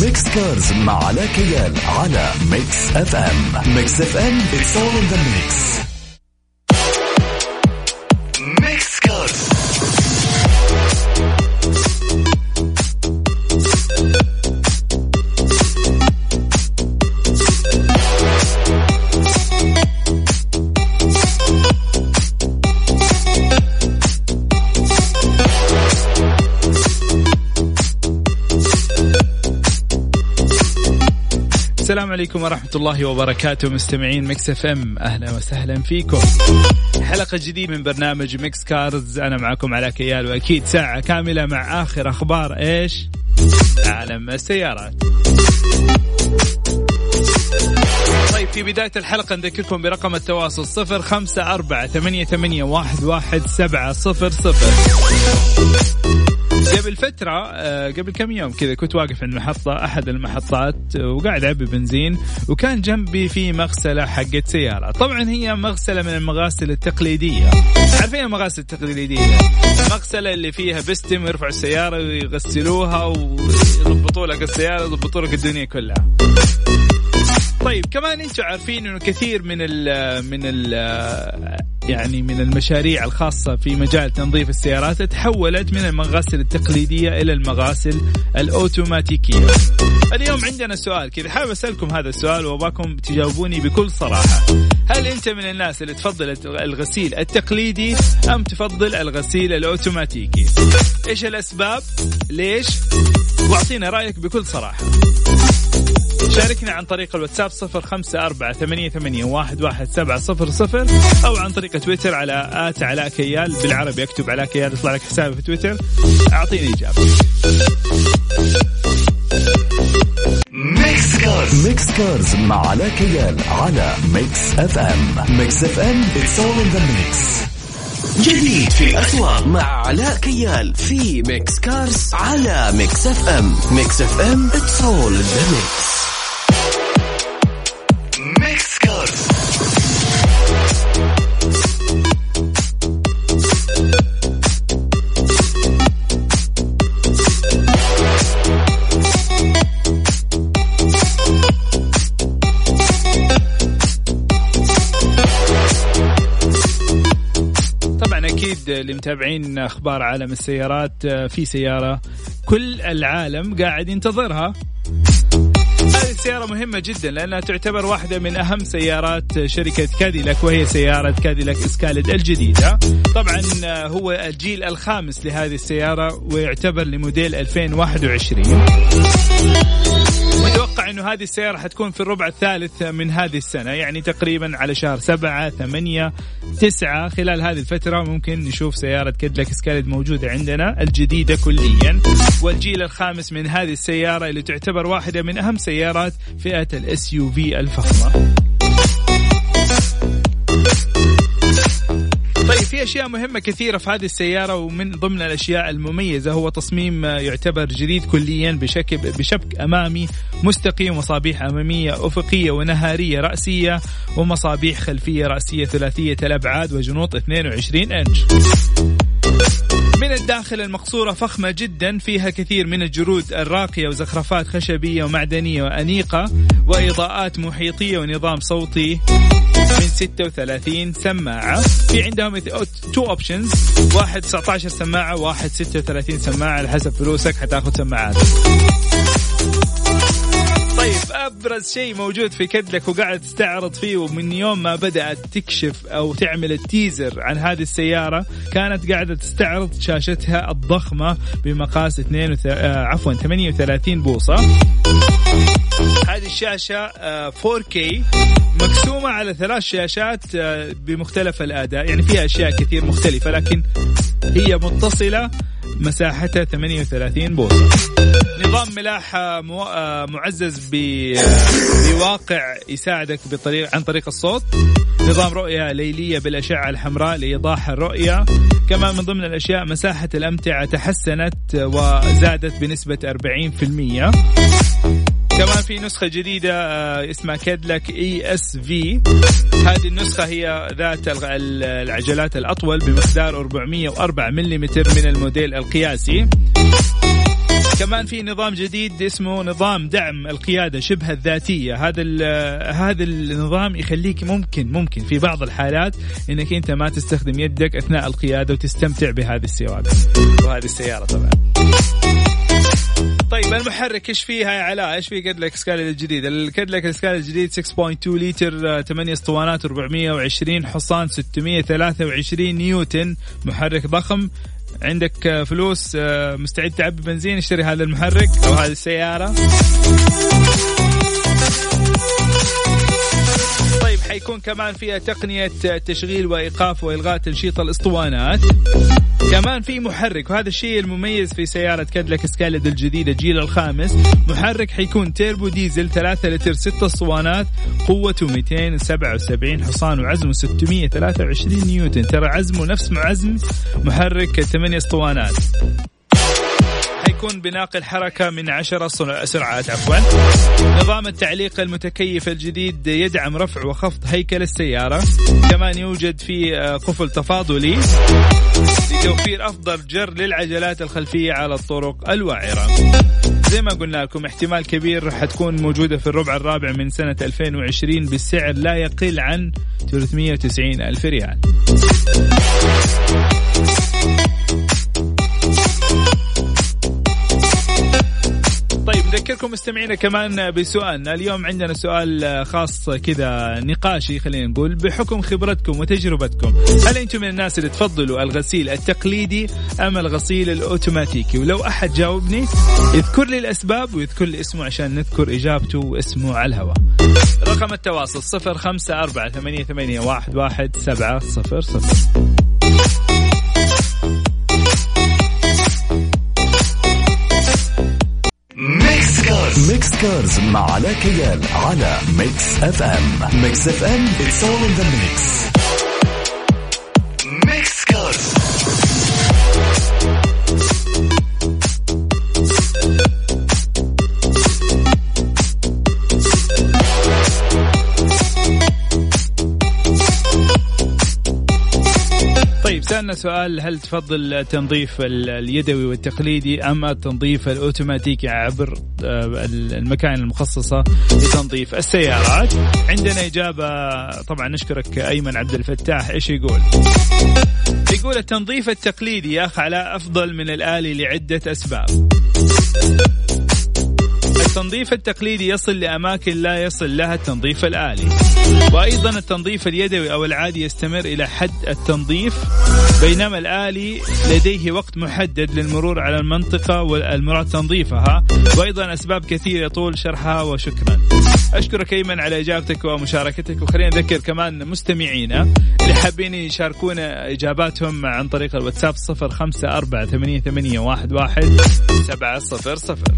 ميكس كارز مع علاء كيال على ميكس اف ام ميكس اف ام it's all in the mix. السلام عليكم ورحمة الله وبركاته مستمعين Mix FM أهلا وسهلا فيكم. حلقة جديدة من برنامج Mix Cars أنا معكم علاء كيال وأكيد ساعة كاملة مع آخر أخبار إيش؟ عالم السيارات. طيب في بداية الحلقة نذكركم برقم التواصل صفر خمسة أربعة ثمانية, ثمانية واحد, واحد سبعة صفر صفر قبل فترة آه، قبل كم يوم كذا كنت واقف عند محطة أحد المحطات وقاعد أعبي بنزين وكان جنبي في مغسلة حقت سيارة. طبعا هي مغسلة من المغاسل التقليدية. عارفين المغاسل التقليدية؟ المغسلة اللي فيها بستم يرفعوا السيارة ويغسلوها ويضبطوا لك السيارة يضبطوا لك الدنيا كلها. طيب كمان أنتم عارفين إنه كثير من ال من ال يعني من المشاريع الخاصة في مجال تنظيف السيارات تحولت من المغاسل التقليدية إلى المغاسل الأوتوماتيكية. اليوم عندنا سؤال كذا حابب أسألكم هذا السؤال وأباكم تجاوبوني بكل صراحة. هل أنت من الناس اللي تفضل الغسيل التقليدي أم تفضل الغسيل الأوتوماتيكي؟ إيش الأسباب؟ ليش؟ واعطينا رأيك بكل صراحة. شاركنا عن طريق الواتساب صفر خمسة أربعة ثمانية, ثمانية واحد, واحد سبعة صفر صفر أو عن طريق تويتر على آت علاء كيال بالعربي أكتب علاء كيال يطلع لك حسابي في تويتر. أعطيني إجابة. Mix Cars Mix Cars مع علاء كيال على Mix FM Mix FM it's all in the mix. جديد في الأسواق مع علاء كيال في Mix Cars على Mix FM Mix FM it's all in the mix. Mix اللي متابعين أخبار عالم السيارات آه، في سيارة كل العالم قاعد ينتظرها. هذه السيارة مهمة جدا لأنها تعتبر واحدة من أهم سيارات شركة كاديلاك وهي سيارة كاديلاك اسكالد الجديدة. طبعا آه، هو الجيل الخامس لهذه السيارة ويعتبر لموديل 2021 متوقع إنه هذه السيارة حتكون في الربع الثالث من هذه السنة يعني تقريبا على شهر سبعة ثمانية تسعة. خلال هذه الفترة ممكن نشوف سيارة Cadillac Escalade موجودة عندنا الجديدة كليا. والجيل الخامس من هذه السيارة اللي تعتبر واحدة من أهم سيارات فئة ال SUV الفخمة. في أشياء مهمة كثيرة في هذه السيارة ومن ضمن الأشياء المميزة هو تصميم يعتبر جديد كليا بشكل بشبك أمامي مستقيم ومصابيح أمامية أفقية ونهارية رأسية ومصابيح خلفية رأسية ثلاثية الابعاد وجنوط 22 إنش. من الداخل المقصورة فخمة جدا فيها كثير من الجلود الراقية وزخرفات خشبية ومعدنية وأنيقة وإضاءات محيطية ونظام صوتي من 36 سماعة. في عندهم two options واحد 19 سماعة واحد 36 سماعة على حسب فلوسك حتاخذ سماعات. طيب أبرز شيء موجود في كدلك وقاعد تستعرض فيه ومن يوم ما بدأت تكشف أو تعمل التيزر عن هذه السيارة كانت قاعدة تستعرض شاشتها الضخمة بمقاس 2 وث... آه عفوا 38 بوصة. هذه الشاشة آه 4K مقسومة على ثلاث شاشات آه بمختلف الأداء. يعني فيها أشياء كثير مختلفة لكن هي متصلة مساحتها 38 بوصة. نظام ملاح مو... معزز ب... بواقع يساعدك بطريق عن طريق الصوت. نظام رؤية ليلية بالأشعة الحمراء لإيضاح الرؤية. كمان من ضمن الأشياء مساحة الأمتعة تحسنت وزادت بنسبة 40% كمان في نسخة جديدة اسمها كادلك إي إس في. هذه النسخة هي ذات العجلات الأطول بمقدار 404 ملم من الموديل القياسي. كمان في نظام جديد اسمه نظام دعم القيادة شبه الذاتية هذا هذا النظام يخليك ممكن ممكن في بعض الحالات إنك أنت ما تستخدم يدك أثناء القيادة وتستمتع بهذه السيارة وهذه السيارة طبعا طيب المحرك إيش فيها يا علاء؟ إيش في كادلك سكالا الجديد؟ الكادلك سكالا الجديد 6.2 لتر 8 اسطوانات 420 حصان 623 نيوتن محرك ضخم عندك فلوس آه، مستعد تعبي بنزين اشتري هذا المحرك أو هذه السيارة. حيكون كمان فيها تقنية تشغيل وإيقاف وإلغاء تنشيط الأسطوانات. كمان في محرك وهذا الشيء المميز في سيارة كادلك سكالد الجديدة الجيل الخامس. محرك حيكون تيربو ديزل 3 لتر 6 أسطوانات قوته 277 حصان وعزمه 623 نيوتن. ترى عزمه نفس عزم محرك 8 أسطوانات. حيكون بناقل حركة من عشرة سرعات عفوا. نظام التعليق المتكيف الجديد يدعم رفع وخفض هيكل السيارة. كمان يوجد في آه، قفل تفاضلي. لتوفير أفضل جر للعجلات الخلفية على الطرق الوعرة زي ما قلنا لكم احتمال كبير حتكون موجودة في الربع الرابع من سنة 2020 بسعر لا يقل عن 390 ألف ريال. نذكركم مستمعينا كمان بسؤالنا. اليوم عندنا سؤال خاص كذا نقاشي خلينا نقول بحكم خبرتكم وتجربتكم. هل أنتم من الناس اللي تفضلوا الغسيل التقليدي أم الغسيل الأوتوماتيكي؟ ولو أحد جاوبني يذكر لي الأسباب ويذكر لي اسمه عشان نذكر إجابته واسمه على الهواء. رقم التواصل 054 88 11700 Mix Cars مع علاء كيال على Mix FM Mix FM it's all in the mix. سؤال هل تفضل التنظيف اليدوي والتقليدي أم التنظيف الأوتوماتيكي عبر آه، المكان المخصصة لتنظيف السيارات؟ عندنا إجابة طبعا نشكرك أيمن عبد الفتاح إيش يقول؟ يقول التنظيف التقليدي يا أخ على أفضل من الآلي لعدة أسباب. التنظيف التقليدي يصل لأماكن لا يصل لها التنظيف الآلي. وأيضا التنظيف اليدوي أو العادي يستمر إلى حد التنظيف بينما الآلي لديه وقت محدد للمرور على المنطقة والمراد تنظيفها. وأيضا أسباب كثيرة يطول شرحها وشكرا. أشكرك أيمن على إجابتك ومشاركتك وخلينا نذكر كمان مستمعينا اللي حابين يشاركونا إجاباتهم عن طريق الواتساب صفر خمسة أربعة ثمانية, ثمانية واحد, واحد سبعة صفر صفر.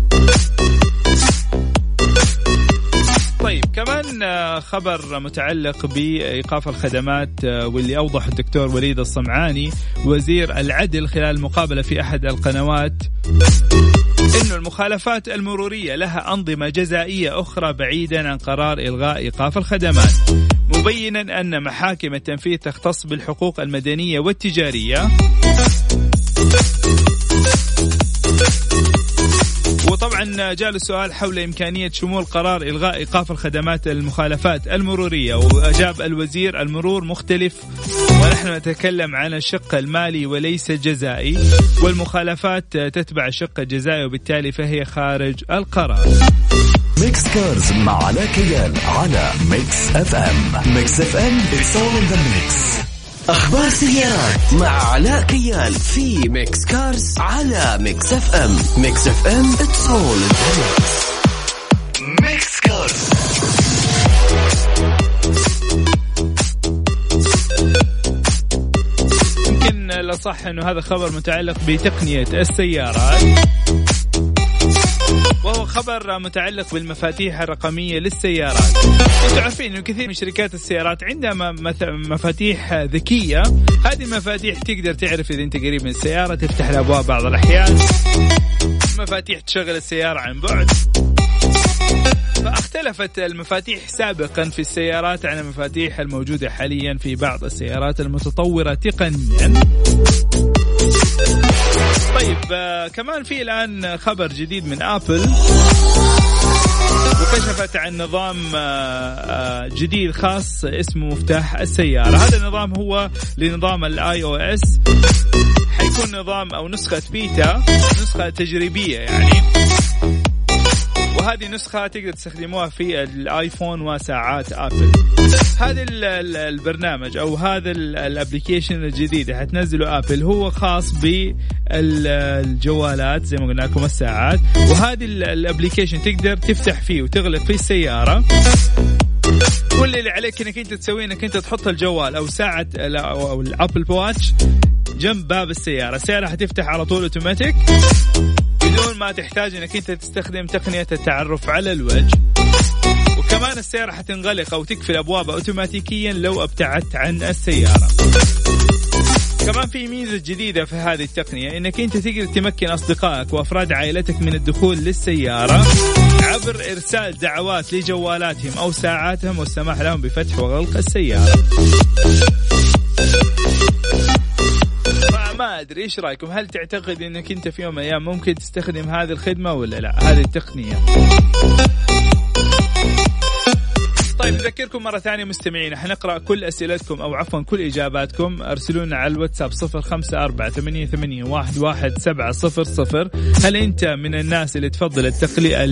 طيب كمان آه، خبر متعلق بإيقاف الخدمات آه، واللي أوضح الدكتور وليد الصمعاني وزير العدل خلال مقابلة في أحد القنوات إنه المخالفات المرورية لها أنظمة جزائية أخرى بعيدا عن قرار إلغاء إيقاف الخدمات. مبينا أن محاكم التنفيذ تختص بالحقوق المدنية والتجارية. وطبعا جاء السؤال حول إمكانية شمول قرار إلغاء إيقاف الخدمات المخالفات المرورية وأجاب الوزير المرور مختلف. ونحن نتكلم عن الشق المالي وليس الجزائي والمخالفات تتبع الشق الجزائي وبالتالي فهي خارج القرار. Mix Cars مع علاء كيال على Mix FM. Mix FM. It's all in the mix. أخبار سيارات مع علاء كيال في Mix Cars على Mix FM Mix FM it's all Mix Cars يمكن الاصح إنه هذا خبر متعلق بتقنية السيارات. خبر متعلق بالمفاتيح الرقمية للسيارات. أنتم عارفين انه كثير من شركات السيارات عندها مفاتيح ذكية هذه المفاتيح تقدر تعرف إذا أنت قريب من السيارة تفتح الأبواب بعض الأحيان مفاتيح تشغل السيارة عن بعد. فاختلفت المفاتيح سابقا في السيارات عن المفاتيح الموجودة حاليا في بعض السيارات المتطورة تقنيا. طيب آه كمان في الآن خبر جديد من آبل. وكشفت عن نظام آه، آه، جديد خاص اسمه مفتاح السيارة. هذا النظام هو لنظام ال iOS حيكون نظام أو نسخة بيتا نسخة تجريبية يعني. وهذه نسخة تقدر تستخدموها في الآيفون وساعات آبل. هذا البرنامج أو هذا ال application الجديد حتنزله آبل هو خاص بالجوالات زي ما قلنا لكم الساعات. وهذه ال application تقدر تفتح فيه وتغلق فيه السيارة. كل اللي عليك إنك أنت تسويه إنك أنت تحط الجوال أو ساعة أو ال Apple Watch جنب باب السيارة. السيارة حتفتح على طول أوتوماتيك. بدون ما تحتاج إنك أنت تستخدم تقنية التعرف على الوجه. وكمان السيارة حتنغلق أو تقفل أبوابها اوتوماتيكيا لو أبتعدت عن السيارة. كمان في ميزة جديدة في هذه التقنية إنك أنت تقدر تمكن أصدقائك وأفراد عائلتك من الدخول للسيارة عبر إرسال دعوات لجوالاتهم أو ساعاتهم والسماح لهم بفتح وغلق السيارة. ما أدري إيش رأيكم؟ هل تعتقد إنك أنت في يوم من الأيام ممكن تستخدم هذه الخدمة ولا لا؟ هذه التقنية. طيب نذكركم مرة ثانية مستمعين حنقرأ كل أسئلتكم أو عفوا كل إجاباتكم. أرسلوا لنا على الواتساب صفر خمسة أربعة ثمانية, ثمانية واحد, واحد سبعة صفر صفر. هل أنت من الناس اللي تفضل التقلي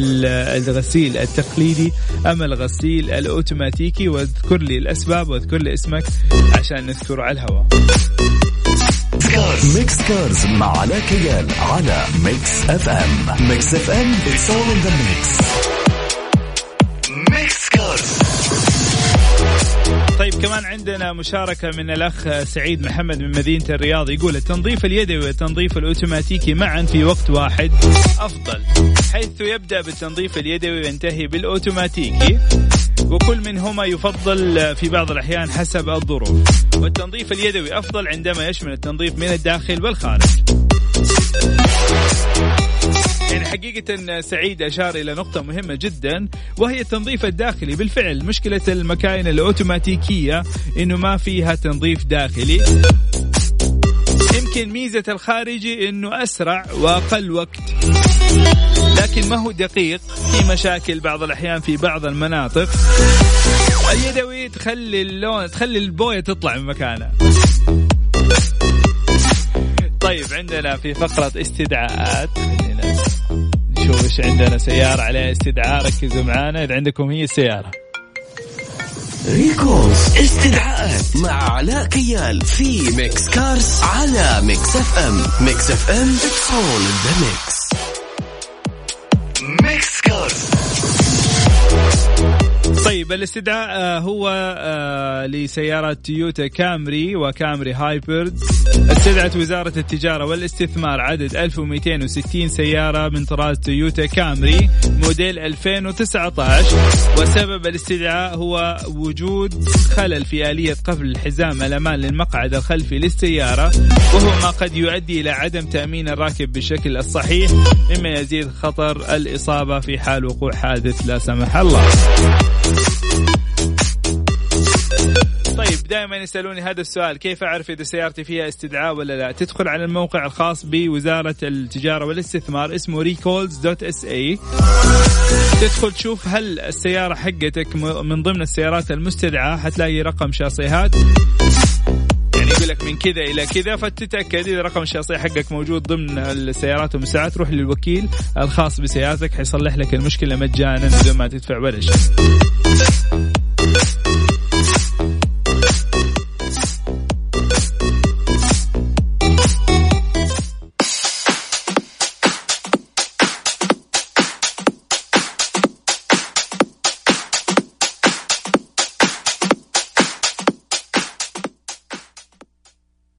الغسيل التقليدي أم الغسيل الأوتوماتيكي؟ واذكر لي الأسباب واذكر لي اسمك عشان نذكره على الهواء. Mix Cars. مع علاء كيال على Mix FM. Mix FM it's all in the mix. Mix Cars. طيب كمان عندنا مشاركة من الأخ سعيد محمد من مدينة الرياض يقول التنظيف اليدوي والتنظيف الأوتوماتيكي معا في وقت واحد أفضل حيث يبدأ بالتنظيف اليدوي وينتهي بالأوتوماتيكي. وكل منهما يفضل في بعض الأحيان حسب الظروف. والتنظيف اليدوي أفضل عندما يشمل التنظيف من الداخل والخارج. يعني حقيقة سعيد أشار إلى نقطة مهمة جدا وهي التنظيف الداخلي. بالفعل مشكلة المكاين الأوتوماتيكية إنه ما فيها تنظيف داخلي. يمكن ميزة الخارجي إنه أسرع وأقل وقت. لكن ما هو دقيق في مشاكل بعض الأحيان في بعض المناطق. اليدوي تخلي اللون تخلي البوية تطلع من مكانها. طيب عندنا في فقرة استدعاءات. نشوف إيش عندنا. سيارة عليها استدعاء ركزوا معانا. إذا عندكم هي السيارة. recalls استدعاءات مع علاء كيال في Mix Cars على Mix FM. Mix FM in the mix. طيب الاستدعاء آه، هو آه، لسيارات تويوتا كامري وكامري هايبرد. استدعت وزارة التجارة والاستثمار عدد 1260 سيارة من طراز تويوتا كامري موديل 2019 وسبب الاستدعاء هو وجود خلل في آلية قفل الحزام الأمان للمقعد الخلفي للسيارة وهو ما قد يؤدي إلى عدم تأمين الراكب بالشكل الصحيح مما يزيد خطر الإصابة في حال وقوع حادث لا سمح الله. طيب دائما يسألوني هذا السؤال كيف أعرف إذا سيارتي فيها استدعاء ولا لا؟ تدخل على الموقع الخاص بوزارة التجارة والاستثمار اسمه Recalls dot SA تدخل تشوف هل السيارة حقتك من ضمن السيارات المستدعاة حتلاقي رقم شاصيهات. يعني يقول لك من كذا إلى كذا فتتأكد إذا رقم الشاصيه حقك موجود ضمن السيارات المستدعاة تروح للوكيل الخاص بسيارتك حيصلح لك المشكلة مجانا بدون ما تدفع ولا شيء.